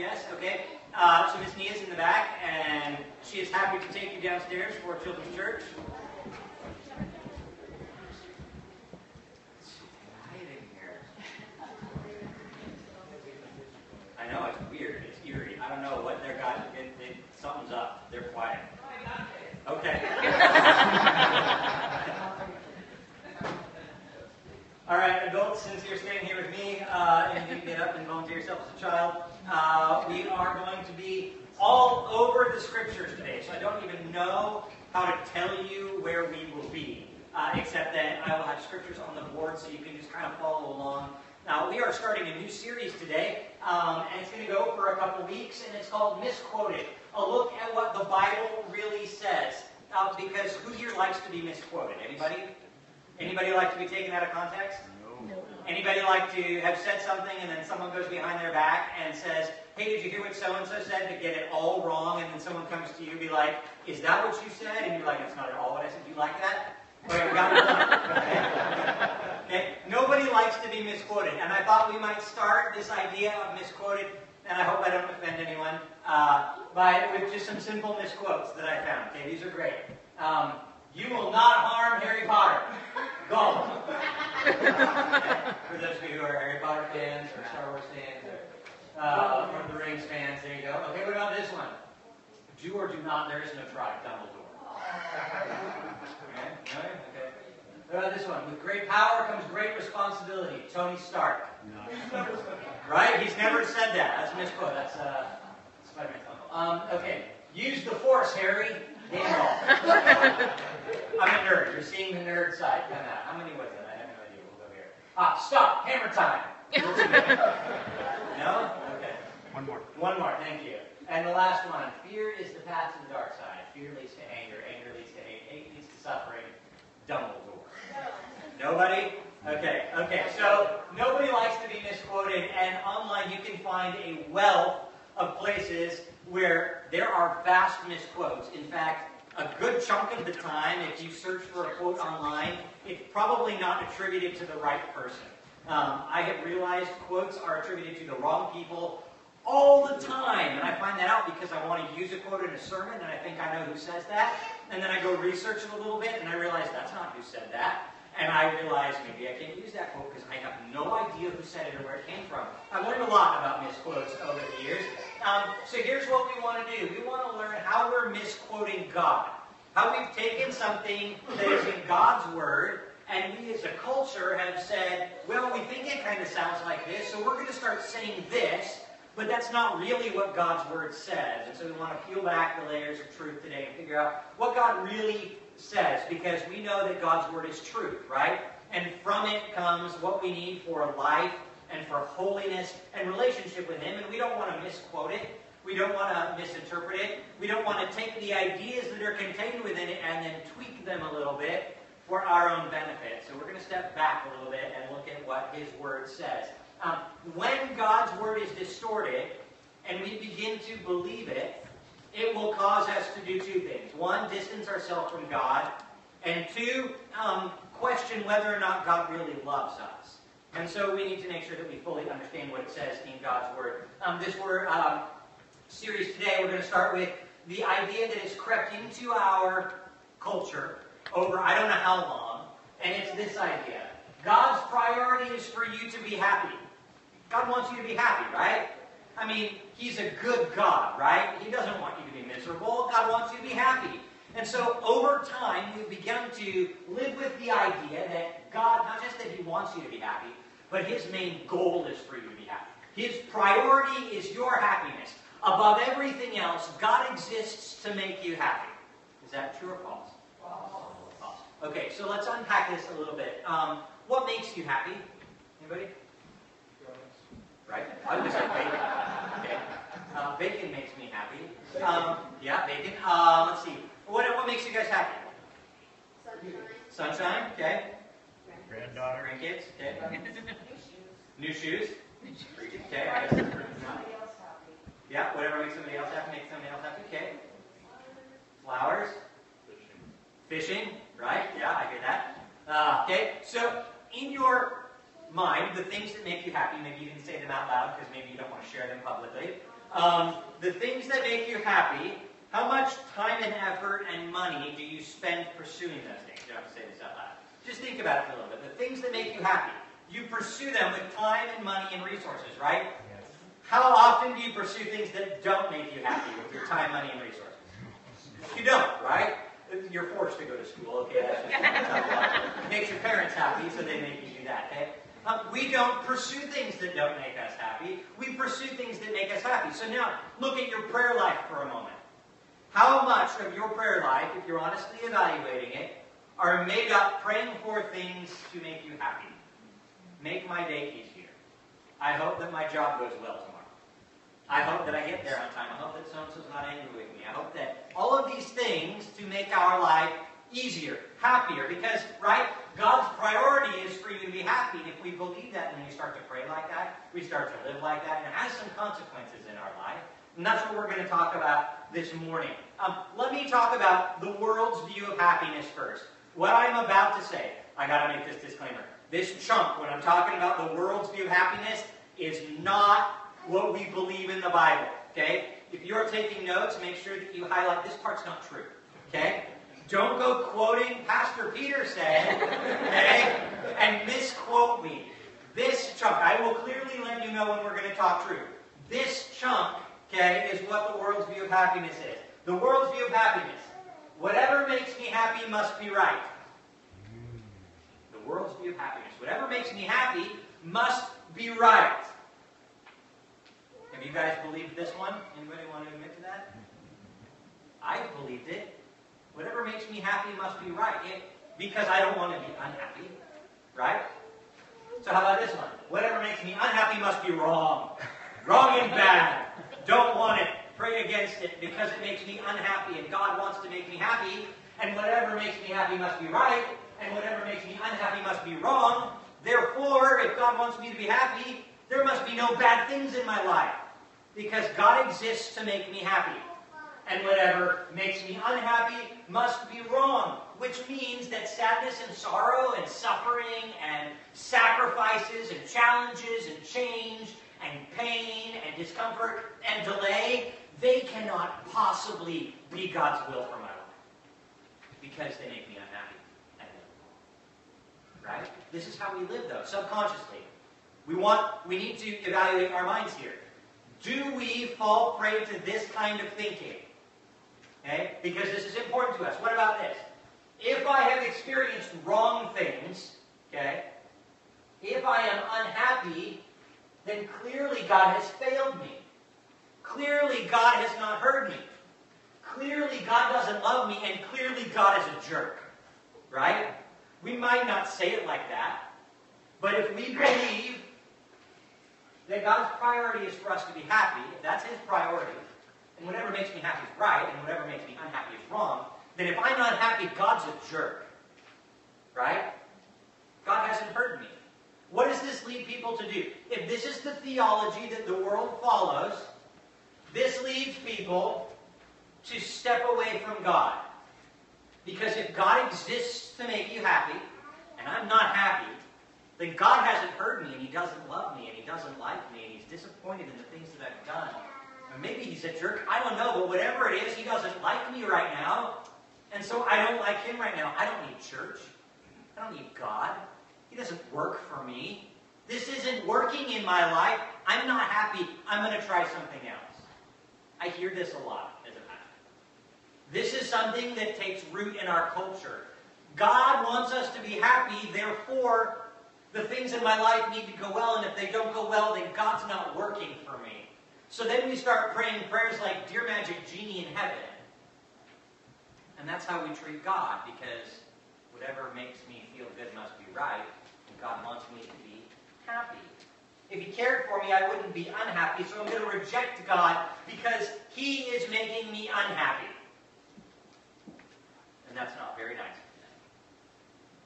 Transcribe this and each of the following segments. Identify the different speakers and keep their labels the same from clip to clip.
Speaker 1: Yes? Okay. Uh, so Miss Nia's in the back, and she is happy to take you downstairs for Children's Church. It's in here. I know, it's weird. It's eerie. I don't know what they're got. Something's up. They're quiet. Okay. All right, adults, since you're staying here with me uh, and you get up and volunteer yourself as a child, uh, we are going to be all over the scriptures today. So I don't even know how to tell you where we will be, uh, except that I will have scriptures on the board so you can just kind of follow along. Now, we are starting a new series today, um, and it's going to go for a couple weeks, and it's called Misquoted a look at what the Bible really says. Uh, because who here likes to be misquoted? Anybody? Anybody like to be taken out of context? No. Anybody like to have said something and then someone goes behind their back and says, hey, did you hear what so-and-so said? To get it all wrong, and then someone comes to you and be like, is that what you said? And you're like, it's not at all what I said. Do you like that? Okay, got it. okay. Nobody likes to be misquoted. And I thought we might start this idea of misquoted, and I hope I don't offend anyone, uh, by, with just some simple misquotes that I found. Okay, these are great. Um, you will not harm Harry Potter. Go. For those of you who are Harry Potter fans or Star Wars fans or uh, Lord of the Rings fans, there you go. Okay, what about this one? Do or do not, there is no try, Dumbledore. Okay, okay. What about this one? With great power comes great responsibility. Tony Stark. No. Right? He's never said that. That's a misquote. That's uh, Spider-Man's uncle. Um, okay. Use the Force, Harry. I'm a nerd. You're seeing the nerd side come out. How many was that? I have no idea. We'll go here. Ah, stop. Hammer time. no? Okay.
Speaker 2: One more.
Speaker 1: One more. Thank you. And the last one. Fear is the path to the dark side. Fear leads to anger. Anger leads to hate. Hate leads to suffering. Dumbledore. Nobody? Okay, okay. So nobody likes to be misquoted, and online you can find a wealth of places where there are vast misquotes. In fact, a good chunk of the time, if you search for a quote online, it's probably not attributed to the right person. Um, I have realized quotes are attributed to the wrong people all the time, and I find that out because I want to use a quote in a sermon, and I think I know who says that, and then I go research it a little bit, and I realize that's not who said that. And I realized maybe I can't use that quote because I have no idea who said it or where it came from. I've learned a lot about misquotes over the years. Um, so here's what we want to do. We want to learn how we're misquoting God. How we've taken something that is in God's Word, and we as a culture have said, well, we think it kind of sounds like this, so we're going to start saying this, but that's not really what God's Word says. And so we want to peel back the layers of truth today and figure out what God really says, because we know that God's Word is truth, right? And from it comes what we need for life and for holiness and relationship with Him, and we don't want to misquote it. We don't want to misinterpret it. We don't want to take the ideas that are contained within it and then tweak them a little bit for our own benefit. So we're going to step back a little bit and look at what His Word says. Um, when God's Word is distorted and we begin to believe it, it will cause us to do two things. One, distance ourselves from God. And two, um, question whether or not God really loves us. And so we need to make sure that we fully understand what it says in God's Word. Um, this word um, series today, we're going to start with the idea that has crept into our culture over I don't know how long, and it's this idea. God's priority is for you to be happy. God wants you to be happy, right? I mean, He's a good God, right? He doesn't want you to be miserable. God wants you to be happy. And so over time, we've begun to live with the idea that God, not just that He wants you to be happy, but his main goal is for you to be happy. His priority is your happiness. Above everything else, God exists to make you happy. Is that true or false? False. false. Okay, so let's unpack this a little bit. Um, what makes you happy? Anybody? Right? I was say bacon. Okay. Uh, bacon makes me happy. Um, yeah, bacon. Uh, let's see. What, what makes you guys happy? Sunshine. Sunshine, okay going to say New shoes? New shoes. Okay, I guess. Yeah, whatever makes somebody else happy makes somebody else happy. Okay. Flowers? Fishing, right? Yeah, I hear that. Uh, okay, so in your mind, the things that make you happy, maybe you didn't say them out loud because maybe you don't want to share them publicly. Um, the things that make you happy, how much time and effort and money do you spend pursuing those things? You don't have to say this out loud. Just think about it for a little bit. The things that make you happy, you pursue them with time and money and resources, right? Yes. How often do you pursue things that don't make you happy with your time, money, and resources? You don't, right? You're forced to go to school, okay? That's just it makes your parents happy, so they make you do that, okay? Um, we don't pursue things that don't make us happy. We pursue things that make us happy. So now, look at your prayer life for a moment. How much of your prayer life, if you're honestly evaluating it, are made up praying for things to make you happy? Make my day easier. I hope that my job goes well tomorrow. I hope that I get there on time. I hope that so-and-so's not angry with me. I hope that all of these things to make our life easier, happier. Because, right, God's priority is for you to be happy. And if we believe that and we start to pray like that, we start to live like that, and it has some consequences in our life. And that's what we're going to talk about this morning. Um, let me talk about the world's view of happiness first. What I'm about to say, I got to make this disclaimer. This chunk, when I'm talking about the world's view of happiness, is not what we believe in the Bible. Okay? If you're taking notes, make sure that you highlight this part's not true. Okay? Don't go quoting Pastor Peter said, okay, and misquote me. This chunk, I will clearly let you know when we're going to talk true. This chunk, okay, is what the world's view of happiness is. The world's view of happiness. Whatever makes me happy must be right. The world's view of happiness. Whatever makes me happy must be right. Have you guys believed this one? Anybody want to admit to that? I believed it. Whatever makes me happy must be right. It, because I don't want to be unhappy. Right? So how about this one? Whatever makes me unhappy must be wrong. Wrong and bad. Don't want it. Pray against it because it makes me unhappy and God wants to make me happy. And whatever makes me happy must be right. And whatever makes me unhappy must be wrong. Therefore, if God wants me to be happy, there must be no bad things in my life. Because God exists to make me happy and whatever makes me unhappy must be wrong, which means that sadness and sorrow and suffering and sacrifices and challenges and change and pain and discomfort and delay, they cannot possibly be God's will for my life because they make me unhappy. Right? This is how we live, though, subconsciously. We want, we need to evaluate our minds here. Do we fall prey to this kind of thinking? Okay? Because this is important to us. What about this? If I have experienced wrong things, okay, if I am unhappy, then clearly God has failed me. Clearly God has not heard me. Clearly God doesn't love me, and clearly God is a jerk. Right? We might not say it like that, but if we believe that God's priority is for us to be happy, that's His priority, and whatever makes me happy is right, and whatever makes me unhappy is wrong, then if I'm not happy, God's a jerk. Right? God hasn't heard me. What does this lead people to do? If this is the theology that the world follows, this leads people to step away from God. Because if God exists to make you happy, and I'm not happy, then God hasn't heard me, and He doesn't love me, and He doesn't like me, and He's disappointed in the things that I've done. Or maybe he's a jerk. I don't know. But whatever it is, he doesn't like me right now. And so I don't like him right now. I don't need church. I don't need God. He doesn't work for me. This isn't working in my life. I'm not happy. I'm going to try something else. I hear this a lot as a pastor. This is something that takes root in our culture. God wants us to be happy, therefore, the things in my life need to go well, and if they don't go well, then God's not working for me. So then we start praying prayers like, Dear Magic Genie in heaven. And that's how we treat God, because whatever makes me feel good must be right, and God wants me to be happy. If He cared for me, I wouldn't be unhappy, so I'm going to reject God because He is making me unhappy. And that's not very nice.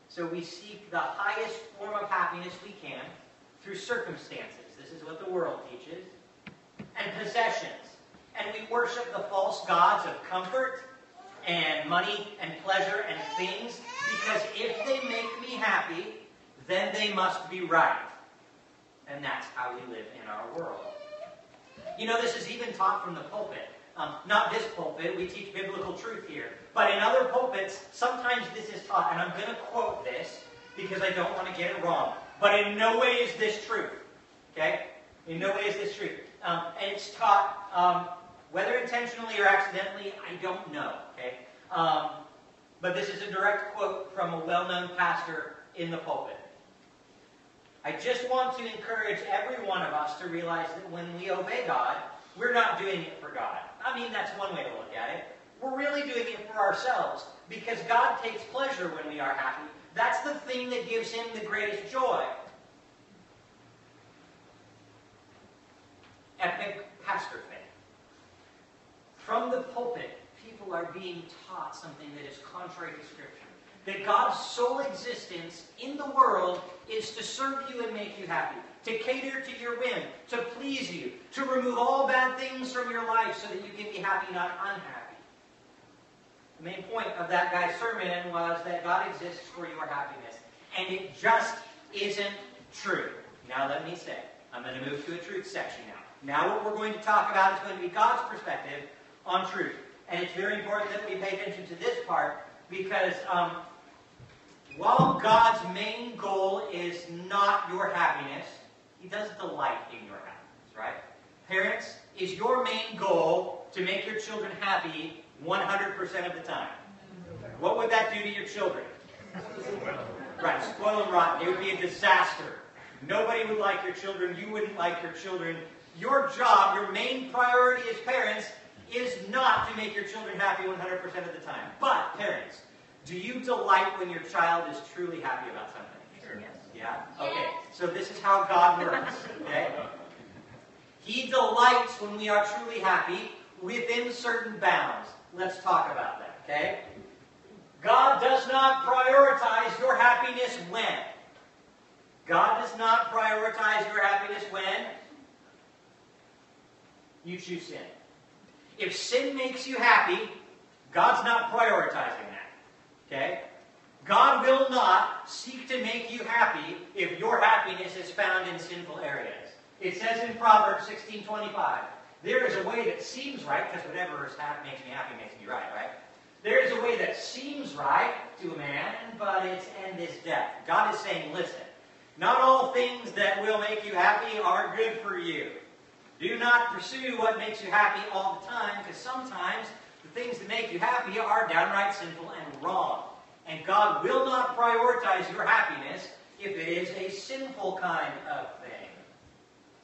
Speaker 1: So we seek the highest form of happiness we can through circumstances. This is what the world teaches. And possessions. And we worship the false gods of comfort and money and pleasure and things because if they make me happy, then they must be right. And that's how we live in our world. You know, this is even taught from the pulpit. Um, not this pulpit, we teach biblical truth here. But in other pulpits, sometimes this is taught, and I'm going to quote this because I don't want to get it wrong. But in no way is this true. Okay? In no way is this true. Um, and it's taught, um, whether intentionally or accidentally, I don't know. Okay? Um, but this is a direct quote from a well known pastor in the pulpit. I just want to encourage every one of us to realize that when we obey God, we're not doing it for God. I mean, that's one way to look at it. We're really doing it for ourselves because God takes pleasure when we are happy. That's the thing that gives him the greatest joy. Epic pastor. From the pulpit, people are being taught something that is contrary to Scripture. That God's sole existence in the world is to serve you and make you happy, to cater to your whim, to please you, to remove all bad things from your life so that you can be happy, not unhappy. The main point of that guy's sermon was that God exists for your happiness. And it just isn't true. Now let me say, I'm going to move to a truth section now. Now what we're going to talk about is going to be God's perspective on truth. And it's very important that we pay attention to this part because um, while God's main goal is not your happiness, He does delight in your happiness, right? Parents, is your main goal to make your children happy 100% of the time? What would that do to your children? Right, spoil them rotten. It would be a disaster. Nobody would like your children. You wouldn't like your children. Your job, your main priority as parents, is not to make your children happy 100% of the time. But, parents, do you delight when your child is truly happy about something?
Speaker 2: Sure. Yes.
Speaker 1: Yeah? Okay. So this is how God works. Okay? He delights when we are truly happy within certain bounds. Let's talk about that. Okay? God does not prioritize your happiness when? God does not prioritize your happiness when? You choose sin. If sin makes you happy, God's not prioritizing that. Okay? God will not seek to make you happy if your happiness is found in sinful areas. It says in Proverbs 16:25, there is a way that seems right, because whatever is happy, makes me happy makes me right, right? There is a way that seems right to a man, but its end is death. God is saying, listen, not all things that will make you happy are good for you. Do not pursue what makes you happy all the time, because sometimes the things that make you happy are downright sinful and wrong. And God will not prioritize your happiness if it is a sinful kind of thing.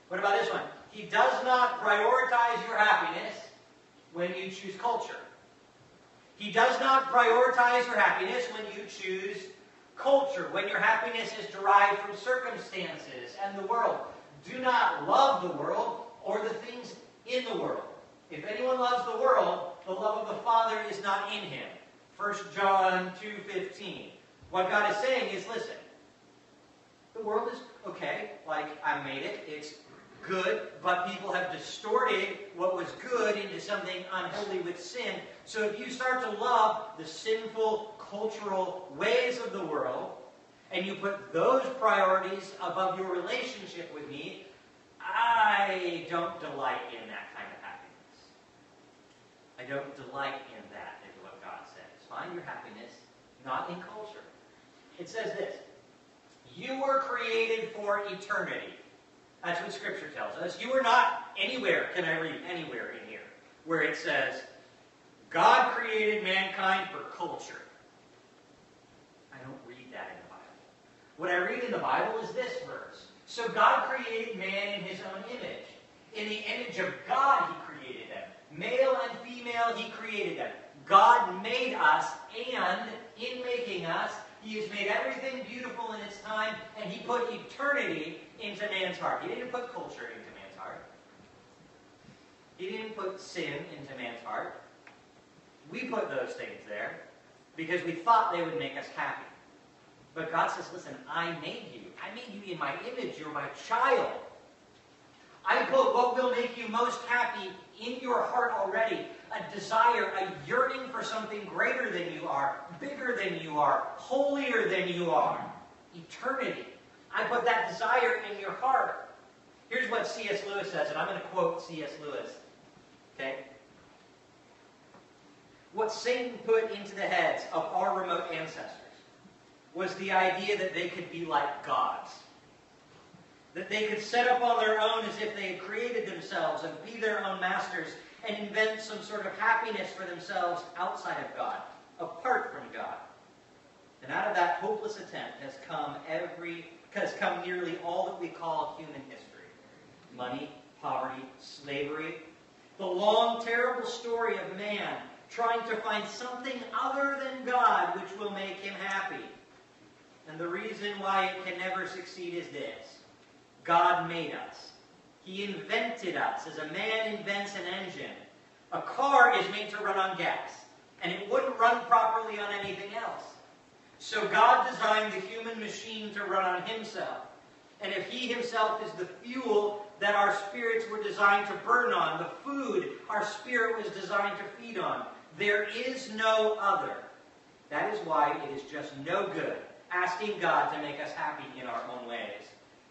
Speaker 1: What about this one? He does not prioritize your happiness when you choose culture. He does not prioritize your happiness when you choose culture, when your happiness is derived from circumstances and the world. Do not love the world or the things in the world. If anyone loves the world, the love of the Father is not in him. 1 John 2.15. What God is saying is, listen, the world is okay, like I made it, it's good, but people have distorted what was good into something unholy with sin. So if you start to love the sinful cultural ways of the world, and you put those priorities above your relationship with me, I don't delight in that kind of happiness. I don't delight in that, is what God says. Find your happiness not in culture. It says this You were created for eternity. That's what Scripture tells us. You are not anywhere, can I read anywhere in here, where it says, God created mankind for culture. I don't read that in the Bible. What I read in the Bible is this verse. So God created man in his own image. In the image of God, he created them. Male and female, he created them. God made us, and in making us, he has made everything beautiful in its time, and he put eternity into man's heart. He didn't put culture into man's heart. He didn't put sin into man's heart. We put those things there because we thought they would make us happy. But God says, listen, I made you. I made you in my image. You're my child. I put what will make you most happy in your heart already a desire, a yearning for something greater than you are, bigger than you are, holier than you are. Eternity. I put that desire in your heart. Here's what C.S. Lewis says, and I'm going to quote C.S. Lewis. Okay? What Satan put into the heads of our remote ancestors was the idea that they could be like gods. That they could set up on their own as if they had created themselves and be their own masters and invent some sort of happiness for themselves outside of God, apart from God. And out of that hopeless attempt has come every has come nearly all that we call human history. Money, poverty, slavery. The long, terrible story of man trying to find something other than God which will make him happy. And the reason why it can never succeed is this. God made us. He invented us as a man invents an engine. A car is made to run on gas, and it wouldn't run properly on anything else. So God designed the human machine to run on himself. And if he himself is the fuel that our spirits were designed to burn on, the food our spirit was designed to feed on, there is no other. That is why it is just no good asking God to make us happy in our own ways.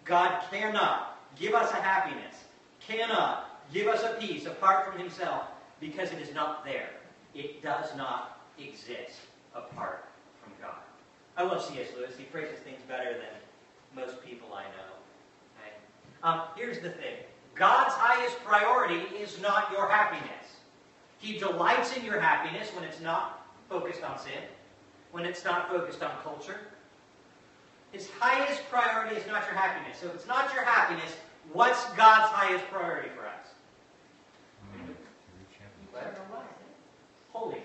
Speaker 1: God cannot give us a happiness, cannot give us a peace apart from himself because it is not there. It does not exist apart from God. I love C.S. Lewis. He phrases things better than most people I know. Okay? Um, here's the thing. God's highest priority is not your happiness. He delights in your happiness when it's not focused on sin, when it's not focused on culture. His highest priority is not your happiness. So if it's not your happiness, what's God's highest priority for us? Holiness.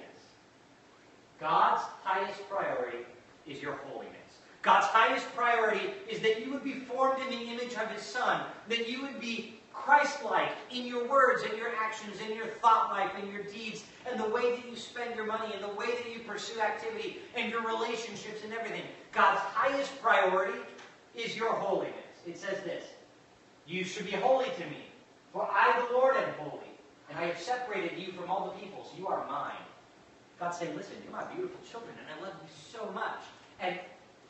Speaker 1: God's highest priority is your holiness. God's highest priority is that you would be formed in the image of His Son, that you would be Christ-like in your words and your actions, in your thought life and your deeds, and the way that you spend your money, and the way that you pursue activity, and your relationships and everything. God's highest priority is your holiness. It says this, You should be holy to me, for I, the Lord, am holy, and I have separated you from all the peoples. You are mine. God's saying, listen, you're my beautiful children, and I love you so much. And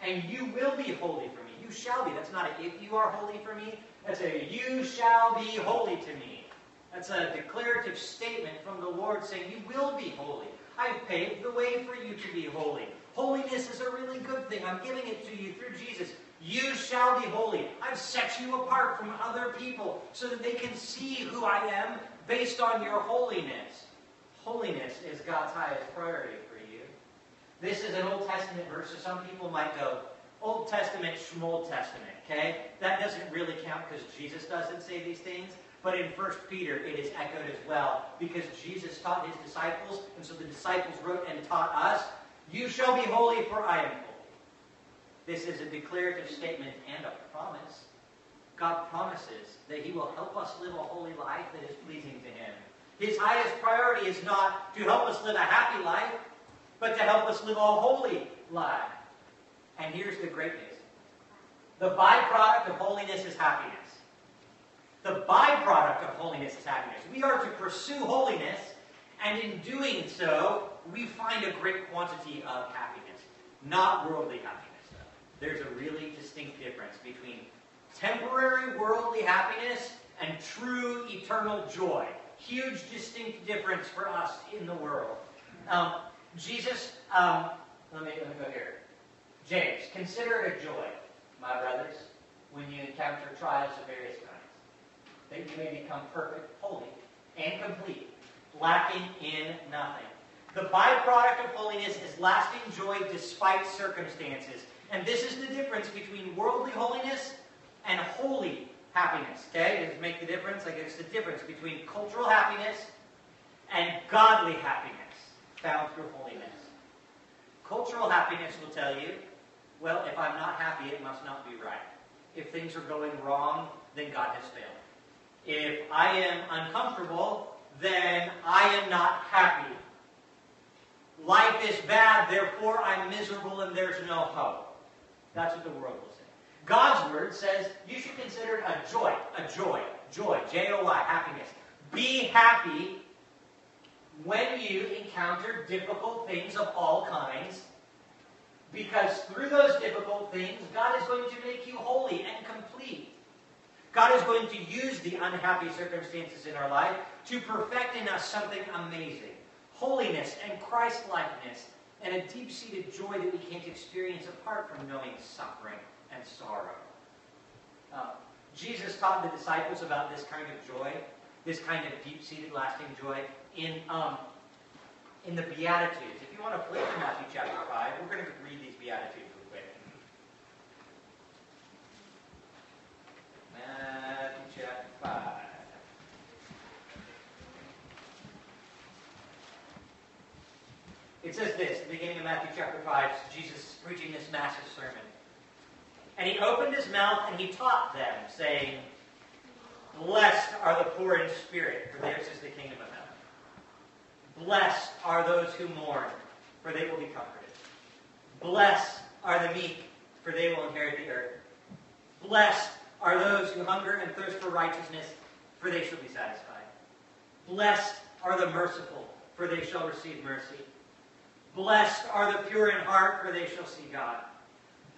Speaker 1: and you will be holy for me. You shall be. That's not a if you are holy for me. That's a you shall be holy to me. That's a declarative statement from the Lord saying you will be holy. I've paved the way for you to be holy. Holiness is a really good thing. I'm giving it to you through Jesus. You shall be holy. I've set you apart from other people so that they can see who I am based on your holiness. Holiness is God's highest priority for you. this is an Old Testament verse, so some people might go, Old Testament, Shmold Testament, okay? That doesn't really count because Jesus doesn't say these things. But in 1 Peter, it is echoed as well because Jesus taught his disciples, and so the disciples wrote and taught us, You shall be holy, for I am holy. This is a declarative statement and a promise. God promises that he will help us live a holy life that is pleasing to him. His highest priority is not to help us live a happy life, but to help us live a holy life. And here's the great news. The byproduct of holiness is happiness. The byproduct of holiness is happiness. We are to pursue holiness, and in doing so, we find a great quantity of happiness. Not worldly happiness, though. There's a really distinct difference between temporary worldly happiness and true eternal joy. Huge distinct difference for us in the world. Um, Jesus, um, let, me, let me go here. James, consider it a joy, my brothers, when you encounter trials of various kinds, that you may become perfect, holy, and complete, lacking in nothing. The byproduct of holiness is lasting joy despite circumstances. And this is the difference between worldly holiness and holy happiness. Okay? Does it make the difference? Like it's the difference between cultural happiness and godly happiness found through holiness. Cultural happiness will tell you, well, if I'm not happy, it must not be right. If things are going wrong, then God has failed. If I am uncomfortable, then I am not happy. Life is bad, therefore I'm miserable and there's no hope. That's what the world will say. God's word says you should consider it a joy, a joy, joy, J O Y, happiness. Be happy when you encounter difficult things of all kinds, because through those difficult things, God is going to make you holy and complete. God is going to use the unhappy circumstances in our life to perfect in us something amazing holiness and Christ likeness, and a deep seated joy that we can't experience apart from knowing suffering and sorrow. Uh, Jesus taught the disciples about this kind of joy, this kind of deep seated, lasting joy, in, um, in the Beatitudes. If you want to flip to Matthew chapter 5, we're going to read these Beatitudes real quick. Matthew chapter 5. It says this, the beginning of Matthew chapter 5, Jesus preaching this massive sermon. And he opened his mouth and he taught them, saying, Blessed are the poor in spirit, for theirs is the kingdom of heaven. Blessed are those who mourn, for they will be comforted. Blessed are the meek, for they will inherit the earth. Blessed are those who hunger and thirst for righteousness, for they shall be satisfied. Blessed are the merciful, for they shall receive mercy. Blessed are the pure in heart, for they shall see God.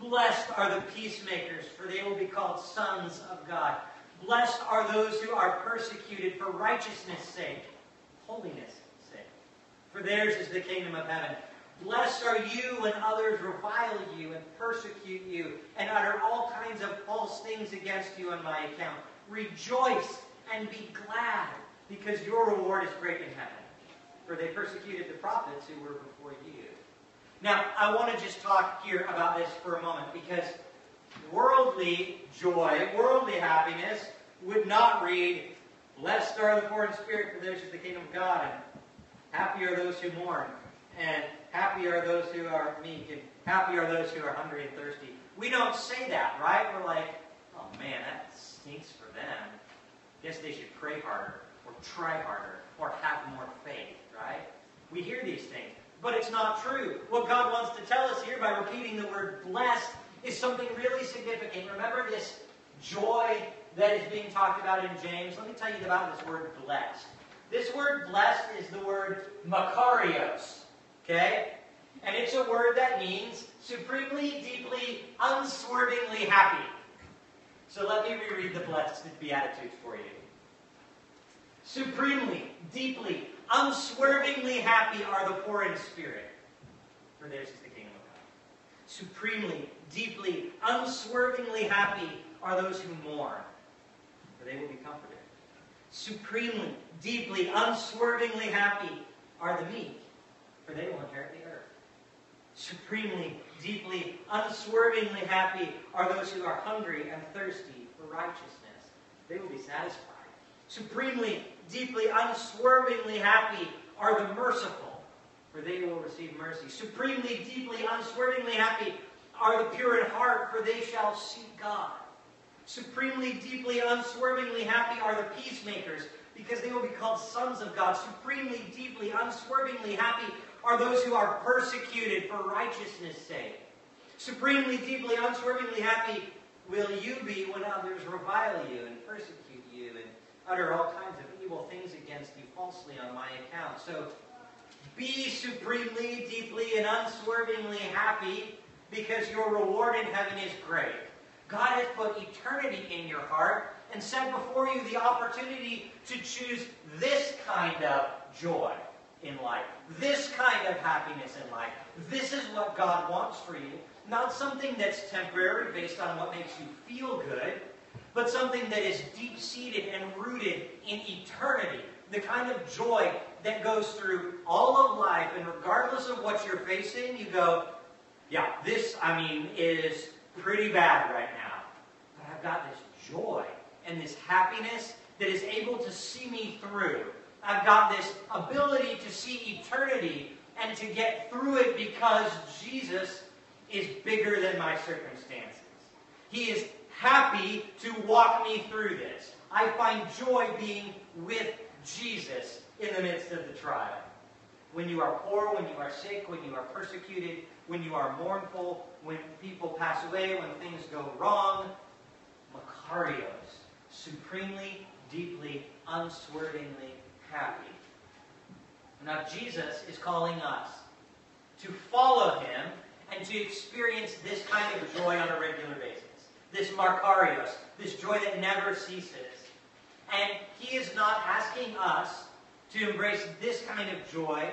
Speaker 1: Blessed are the peacemakers, for they will be called sons of God. Blessed are those who are persecuted for righteousness' sake, holiness' sake. For theirs is the kingdom of heaven. Blessed are you when others revile you and persecute you and utter all kinds of false things against you on my account. Rejoice and be glad, because your reward is great in heaven. For they persecuted the prophets who were before you. Now, I want to just talk here about this for a moment because worldly joy, worldly happiness would not read, Blessed are the poor in spirit, for theirs is the kingdom of God, and happy are those who mourn, and happy are those who are meek, and happy are those who are hungry and thirsty. We don't say that, right? We're like, oh man, that stinks for them. Guess they should pray harder, or try harder, or have more faith, right? We hear these things. But it's not true. What God wants to tell us here by repeating the word blessed is something really significant. Remember this joy that is being talked about in James? Let me tell you about this word blessed. This word blessed is the word makarios. Okay? And it's a word that means supremely, deeply, unswervingly happy. So let me reread the blessed Beatitudes for you. Supremely, deeply, unswervingly happy are the poor in spirit, for theirs is the kingdom of God. Supremely, deeply, unswervingly happy are those who mourn, for they will be comforted. Supremely, deeply, unswervingly happy are the meek, for they will inherit the earth. Supremely, deeply, unswervingly happy are those who are hungry and thirsty for righteousness. They will be satisfied. Supremely, deeply, unswervingly happy are the merciful, for they will receive mercy. Supremely, deeply, unswervingly happy are the pure in heart, for they shall see God. Supremely, deeply, unswervingly happy are the peacemakers, because they will be called sons of God. Supremely, deeply, unswervingly happy are those who are persecuted for righteousness' sake. Supremely, deeply, unswervingly happy will you be when others revile you and persecute you utter all kinds of evil things against you falsely on my account. So be supremely, deeply, and unswervingly happy because your reward in heaven is great. God has put eternity in your heart and set before you the opportunity to choose this kind of joy in life, this kind of happiness in life. This is what God wants for you. Not something that's temporary based on what makes you feel good, but something that is deep seated and rooted in eternity. The kind of joy that goes through all of life, and regardless of what you're facing, you go, yeah, this, I mean, is pretty bad right now. But I've got this joy and this happiness that is able to see me through. I've got this ability to see eternity and to get through it because Jesus is bigger than my circumstances. He is happy to walk me through this. I find joy being with Jesus in the midst of the trial. when you are poor, when you are sick, when you are persecuted, when you are mournful, when people pass away, when things go wrong. Makarios, supremely, deeply, unswervingly happy. Now, Jesus is calling us to follow him and to experience this kind of joy on a regular basis. This Makarios, this joy that never ceases. And he is not asking us to embrace this kind of joy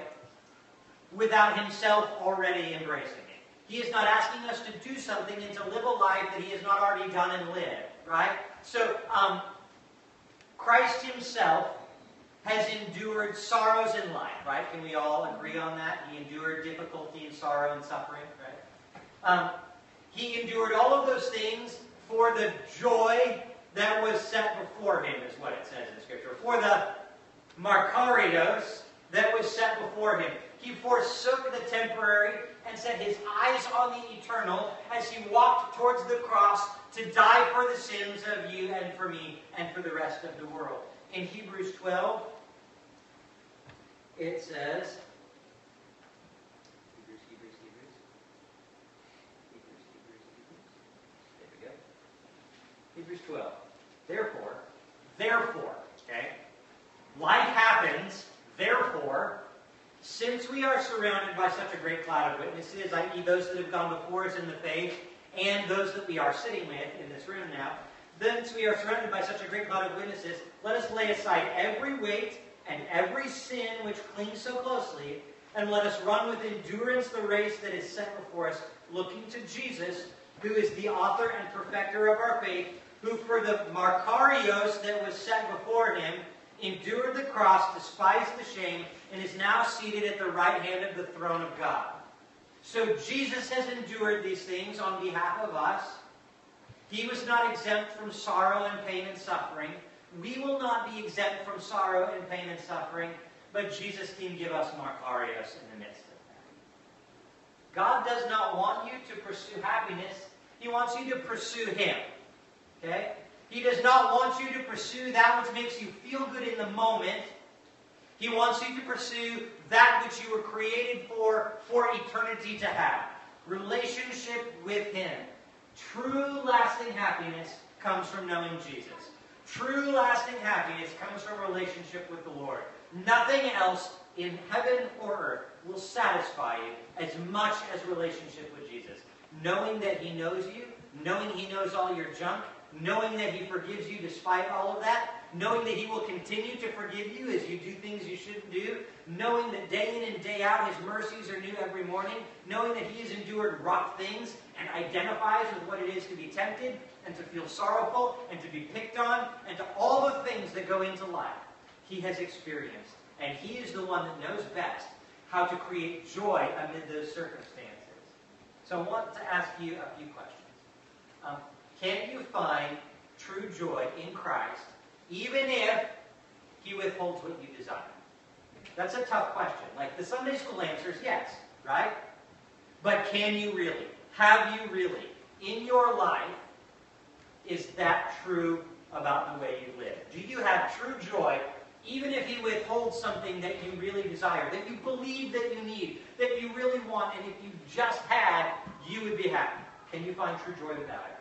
Speaker 1: without himself already embracing it. He is not asking us to do something and to live a life that he has not already done and lived, right? So, um, Christ himself has endured sorrows in life, right? Can we all agree on that? He endured difficulty and sorrow and suffering, right? Um, he endured all of those things for the joy that was set before him, is what it says in Scripture. For the Makarios that was set before him. He forsook the temporary and set his eyes on the eternal as he walked towards the cross to die for the sins of you and for me and for the rest of the world. In Hebrews 12, it says, Hebrews, Hebrews, Hebrews, Hebrews, Hebrews, Hebrews. There we go. Hebrews 12. Therefore, therefore, okay, life happens, therefore, since we are surrounded by such a great cloud of witnesses, i.e., those that have gone before us in the faith, and those that we are sitting with in this room now, since we are surrounded by such a great cloud of witnesses, let us lay aside every weight and every sin which clings so closely, and let us run with endurance the race that is set before us, looking to Jesus, who is the author and perfecter of our faith, who for the Makarios that was set before him endured the cross, despised the shame, and is now seated at the right hand of the throne of God. So Jesus has endured these things on behalf of us. He was not exempt from sorrow and pain and suffering. We will not be exempt from sorrow and pain and suffering, but Jesus can give us Makarios in the midst of that. God does not want you to pursue happiness. He wants you to pursue Him. Okay? He does not want you to pursue that which makes you feel good in the moment. He wants you to pursue that which you were created for, for eternity to have. Relationship with Him. True lasting happiness comes from knowing Jesus. True lasting happiness comes from relationship with the Lord. Nothing else in heaven or earth will satisfy you as much as relationship with Jesus. Knowing that He knows you, knowing He knows all your junk, knowing that He forgives you despite all of that, knowing that He will continue to forgive you as you do things you shouldn't do, knowing that day in and day out His mercies are new every morning, knowing that He has endured rough things and identifies with what it is to be tempted and to feel sorrowful and to be picked on and to all the things that go into life. He has experienced. And He is the one that knows best how to create joy amid those circumstances. So I want to ask you a few questions. Um, can you find true joy in Christ even if he withholds what you desire? That's a tough question. Like the Sunday school answer is yes, right? But can you really? Have you really? In your life, is that true about the way you live? Do you have true joy even if he withholds something that you really desire, that you believe that you need, that you really want, and if you just had, you would be happy? Can you find true joy without it?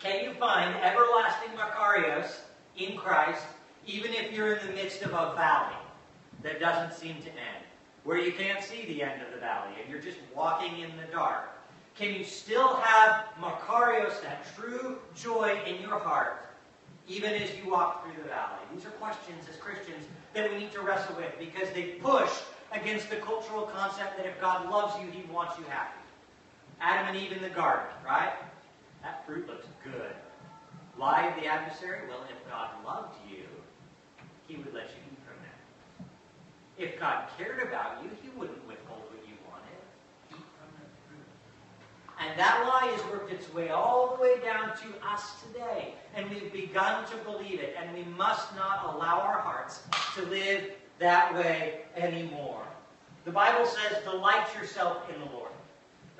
Speaker 1: Can you find everlasting Makarios in Christ, even if you're in the midst of a valley that doesn't seem to end, where you can't see the end of the valley and you're just walking in the dark? Can you still have Makarios, that true joy in your heart, even as you walk through the valley? These are questions as Christians that we need to wrestle with because they push against the cultural concept that if God loves you, he wants you happy. Adam and Eve in the garden, right? That fruit looks good. Lied the adversary? Well, if God loved you, he would let you eat from that. If God cared about you, he wouldn't withhold what you wanted. Eat from the fruit. And that lie has worked its way all the way down to us today. And we've begun to believe it. And we must not allow our hearts to live that way anymore. The Bible says, delight yourself in the Lord.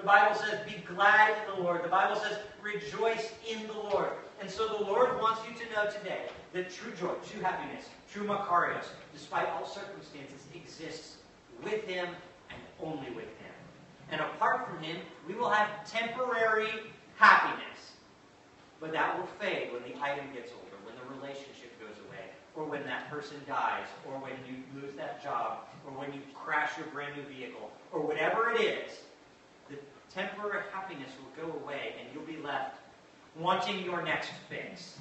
Speaker 1: The Bible says, be glad in the Lord. The Bible says, rejoice in the Lord. And so the Lord wants you to know today that true joy, true happiness, true Makarios, despite all circumstances, exists with Him and only with Him. And apart from Him, we will have temporary happiness. But that will fade when the item gets older, when the relationship goes away, or when that person dies, or when you lose that job, or when you crash your brand new vehicle, or whatever it is. Temporary happiness will go away, and you'll be left wanting your next fix.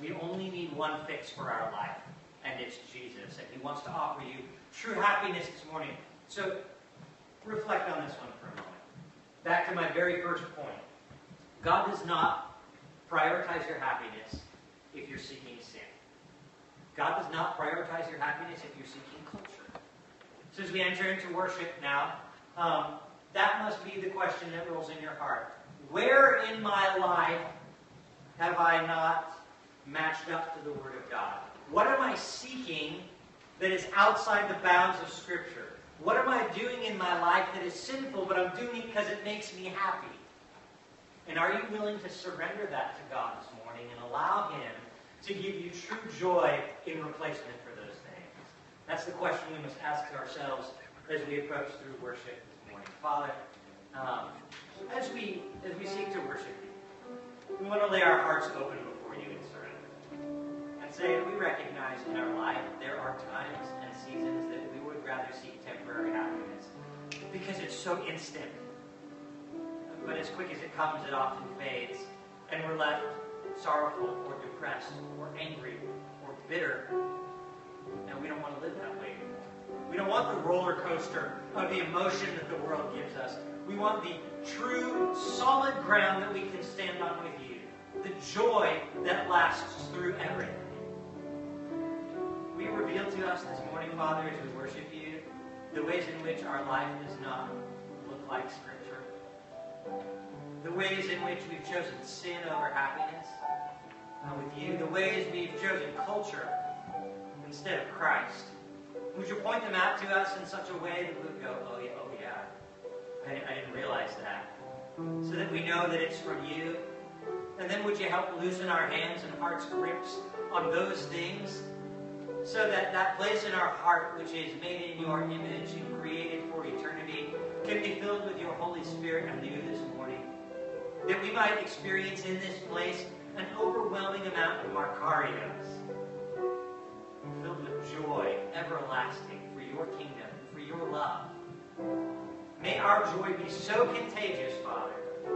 Speaker 1: We only need one fix for our life, and it's Jesus. And He wants to offer you true happiness this morning. So reflect on this one for a moment. Back to my very first point. God does not prioritize your happiness if you're seeking sin. God does not prioritize your happiness if you're seeking culture. So as we enter into worship now, um, that must be the question that rolls in your heart. Where in my life have I not matched up to the Word of God? What am I seeking that is outside the bounds of Scripture? What am I doing in my life that is sinful, but I'm doing it because it makes me happy? And are you willing to surrender that to God this morning and allow Him to give you true joy in replacement for those things? That's the question we must ask ourselves as we approach through worship morning. Father, um, as we as we seek to worship you, we want to lay our hearts open before you in surrender. And say that we recognize in our life there are times and seasons that we would rather seek temporary happiness because it's so instant. But as quick as it comes, it often fades. And we're left sorrowful or depressed or angry or bitter. And we don't want to live that way. We don't want the roller coaster of the emotion that the world gives us. We want the true, solid ground that we can stand on with you. The joy that lasts through everything. We reveal to us this morning, Father, as we worship you, the ways in which our life does not look like Scripture. The ways in which we've chosen sin over happiness uh, with you. The ways we've chosen culture instead of Christ. Would you point them out to us in such a way that we would go, oh yeah, oh yeah, I, I didn't realize that. So that we know that it's from you. And then would you help loosen our hands and hearts' grips on those things so that that place in our heart which is made in your image and created for eternity can be filled with your Holy Spirit anew this morning. That we might experience in this place an overwhelming amount of with joy everlasting for your kingdom, for your love. May our joy be so contagious, Father,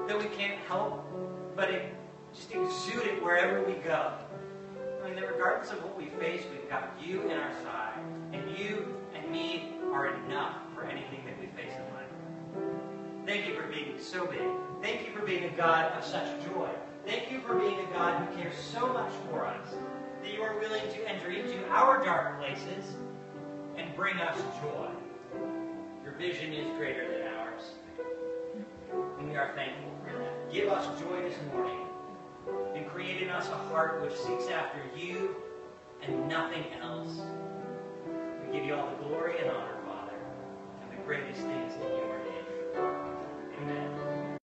Speaker 1: that we can't help but just exude it wherever we go. I mean, that regardless of what we face, we've got you in our side. And you and me are enough for anything that we face in life. Thank you for being so big. Thank you for being a God of such joy. Thank you for being a God who cares so much for us that you are willing to enter into our dark places and bring us joy. Your vision is greater than ours. And we are thankful for that. Give us joy this morning and create in us a heart which seeks after you and nothing else. We give you all the glory and honor, Father, and the greatest things in your name. Amen.